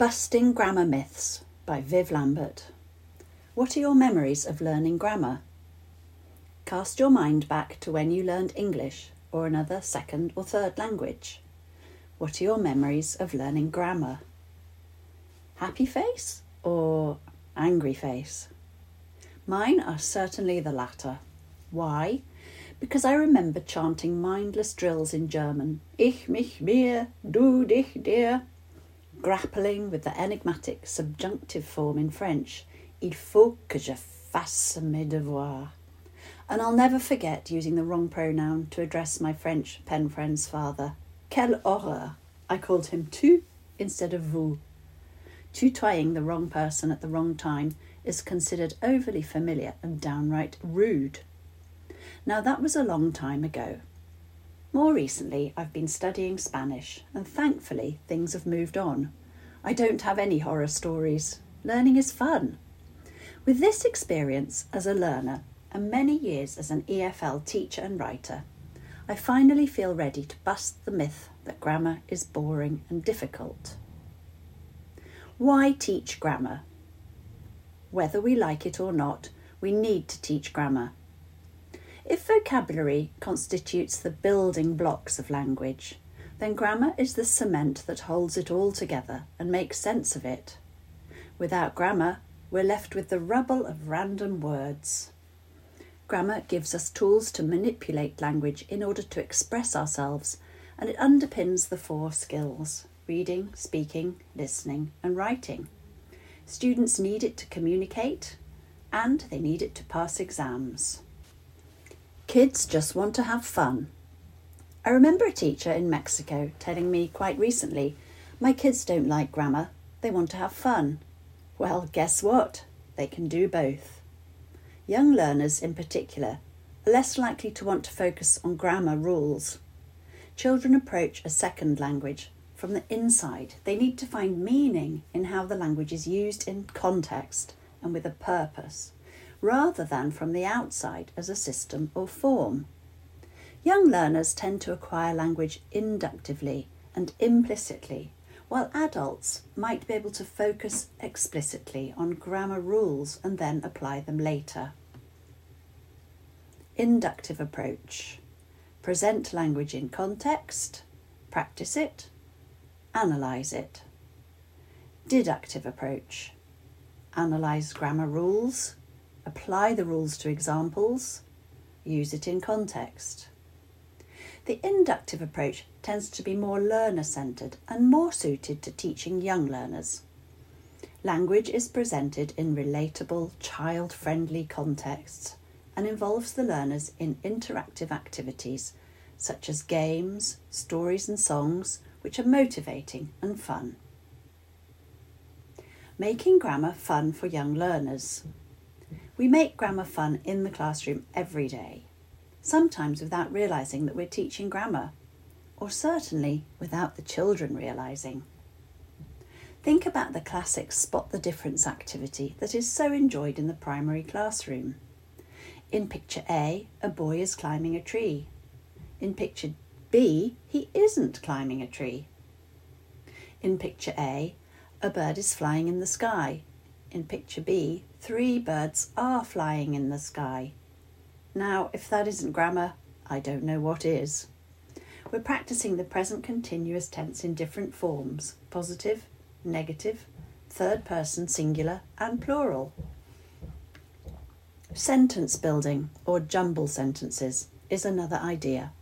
Busting Grammar Myths by Viv Lambert. What are your memories of learning grammar? Cast your mind back to when you learned English or another second or third language. What are your memories of learning grammar? Happy face or angry face? Mine are certainly the latter. Why? Because I remember chanting mindless drills in German. Ich mich mir, du dich dir grappling with the enigmatic subjunctive form in French, Il faut que je fasse mes devoirs. And I'll never forget using the wrong pronoun to address my French pen friend's father. Quelle horreur! I called him tu instead of vous. Tutoying the wrong person at the wrong time is considered overly familiar and downright rude. Now, that was a long time ago. More recently, I've been studying Spanish, and thankfully, things have moved on. I don't have any horror stories. Learning is fun. With this experience as a learner and many years as an EFL teacher and writer, I finally feel ready to bust the myth that grammar is boring and difficult. Why teach grammar? Whether we like it or not, we need to teach grammar. If vocabulary constitutes the building blocks of language, then grammar is the cement that holds it all together and makes sense of it. Without grammar, we're left with the rubble of random words. Grammar gives us tools to manipulate language in order to express ourselves, and it underpins the four skills reading, speaking, listening, and writing. Students need it to communicate, and they need it to pass exams. Kids just want to have fun. I remember a teacher in Mexico telling me quite recently, My kids don't like grammar, they want to have fun. Well, guess what? They can do both. Young learners, in particular, are less likely to want to focus on grammar rules. Children approach a second language from the inside. They need to find meaning in how the language is used in context and with a purpose rather than from the outside as a system or form. Young learners tend to acquire language inductively and implicitly, while adults might be able to focus explicitly on grammar rules and then apply them later. Inductive approach present language in context, practice it, analyse it. Deductive approach analyse grammar rules, apply the rules to examples, use it in context. The inductive approach tends to be more learner centred and more suited to teaching young learners. Language is presented in relatable, child friendly contexts and involves the learners in interactive activities such as games, stories, and songs, which are motivating and fun. Making grammar fun for young learners. We make grammar fun in the classroom every day, sometimes without realising that we're teaching grammar, or certainly without the children realising. Think about the classic spot the difference activity that is so enjoyed in the primary classroom. In picture A, a boy is climbing a tree. In picture B, he isn't climbing a tree. In picture A, a bird is flying in the sky. In picture B, Three birds are flying in the sky. Now, if that isn't grammar, I don't know what is. We're practicing the present continuous tense in different forms positive, negative, third person singular, and plural. Sentence building, or jumble sentences, is another idea.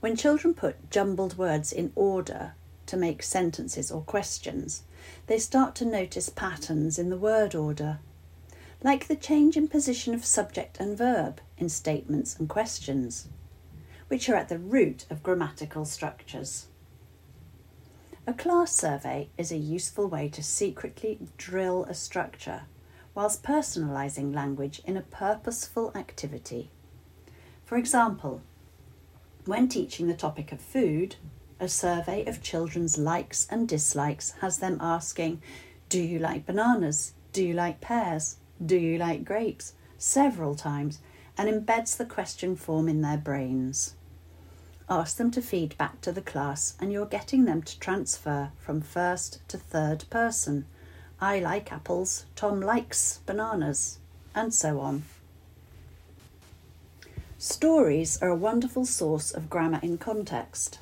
When children put jumbled words in order to make sentences or questions, they start to notice patterns in the word order like the change in position of subject and verb in statements and questions, which are at the root of grammatical structures. A class survey is a useful way to secretly drill a structure whilst personalising language in a purposeful activity. For example, when teaching the topic of food, a survey of children's likes and dislikes has them asking, Do you like bananas? Do you like pears? Do you like grapes? several times and embeds the question form in their brains. ask them to feed back to the class, and you're getting them to transfer from first to third person. I like apples, Tom likes bananas, and so on. Stories are a wonderful source of grammar in context.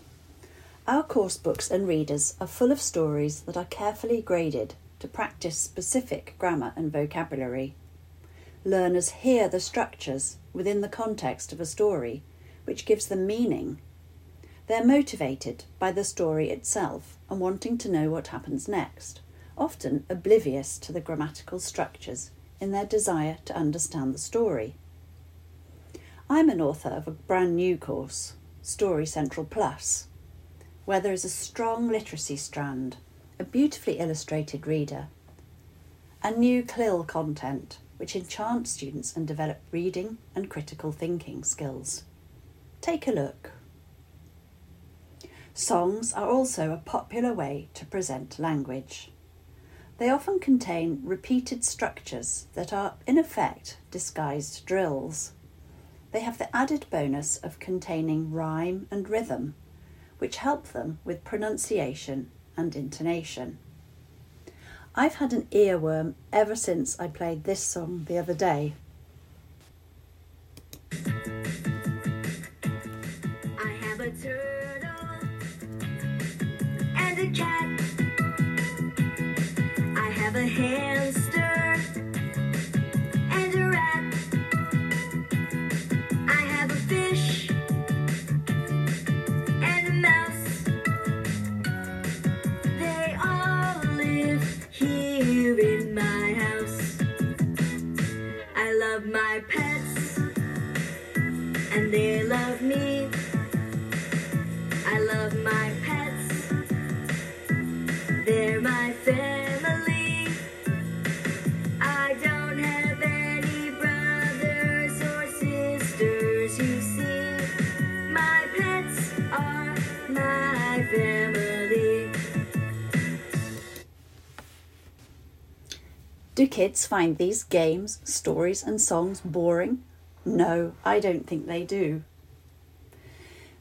Our course books and readers are full of stories that are carefully graded to practice specific grammar and vocabulary. Learners hear the structures within the context of a story, which gives them meaning. They're motivated by the story itself and wanting to know what happens next, often oblivious to the grammatical structures in their desire to understand the story. I'm an author of a brand new course, Story Central Plus, where there is a strong literacy strand, a beautifully illustrated reader, and new CLIL content which enchants students and develop reading and critical thinking skills. Take a look. Songs are also a popular way to present language. They often contain repeated structures that are, in effect, disguised drills. They have the added bonus of containing rhyme and rhythm, which help them with pronunciation and intonation. I've had an earworm ever since I played this song the other day. Do kids find these games, stories, and songs boring? No, I don't think they do.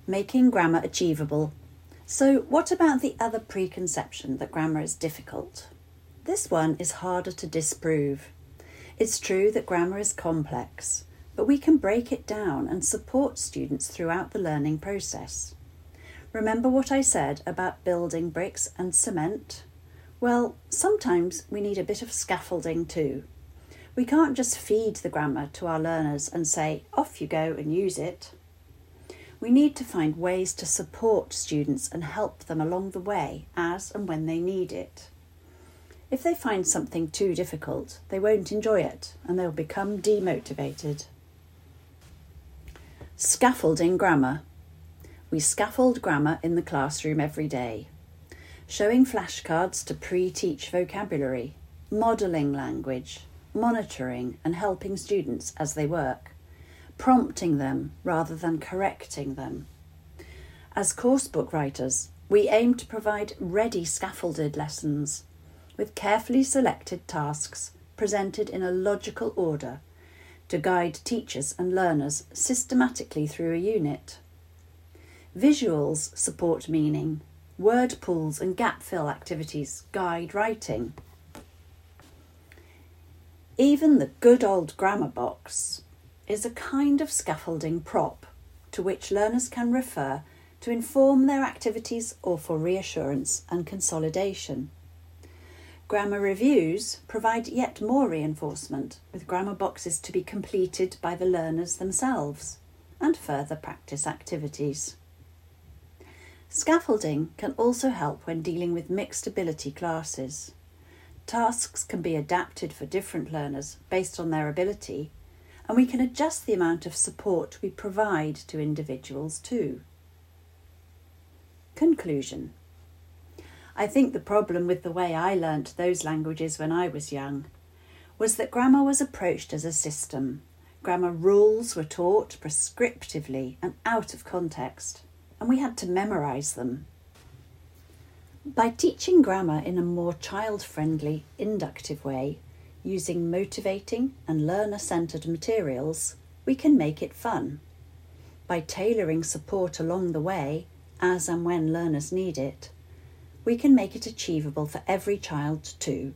Making grammar achievable. So, what about the other preconception that grammar is difficult? This one is harder to disprove. It's true that grammar is complex, but we can break it down and support students throughout the learning process. Remember what I said about building bricks and cement? Well, sometimes we need a bit of scaffolding too. We can't just feed the grammar to our learners and say, off you go and use it. We need to find ways to support students and help them along the way as and when they need it. If they find something too difficult, they won't enjoy it and they'll become demotivated. Scaffolding grammar. We scaffold grammar in the classroom every day. Showing flashcards to pre teach vocabulary, modelling language, monitoring and helping students as they work, prompting them rather than correcting them. As course book writers, we aim to provide ready scaffolded lessons with carefully selected tasks presented in a logical order to guide teachers and learners systematically through a unit. Visuals support meaning, word pools and gap fill activities guide writing. Even the good old grammar box is a kind of scaffolding prop to which learners can refer to inform their activities or for reassurance and consolidation. Grammar reviews provide yet more reinforcement, with grammar boxes to be completed by the learners themselves and further practice activities. Scaffolding can also help when dealing with mixed ability classes. Tasks can be adapted for different learners based on their ability, and we can adjust the amount of support we provide to individuals too. Conclusion I think the problem with the way I learnt those languages when I was young was that grammar was approached as a system. Grammar rules were taught prescriptively and out of context, and we had to memorise them. By teaching grammar in a more child friendly, inductive way, using motivating and learner centred materials, we can make it fun. by tailoring support along the way, as and when learners need it, we can make it achievable for every child too.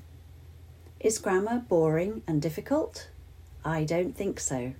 Is grammar boring and difficult? I don't think so.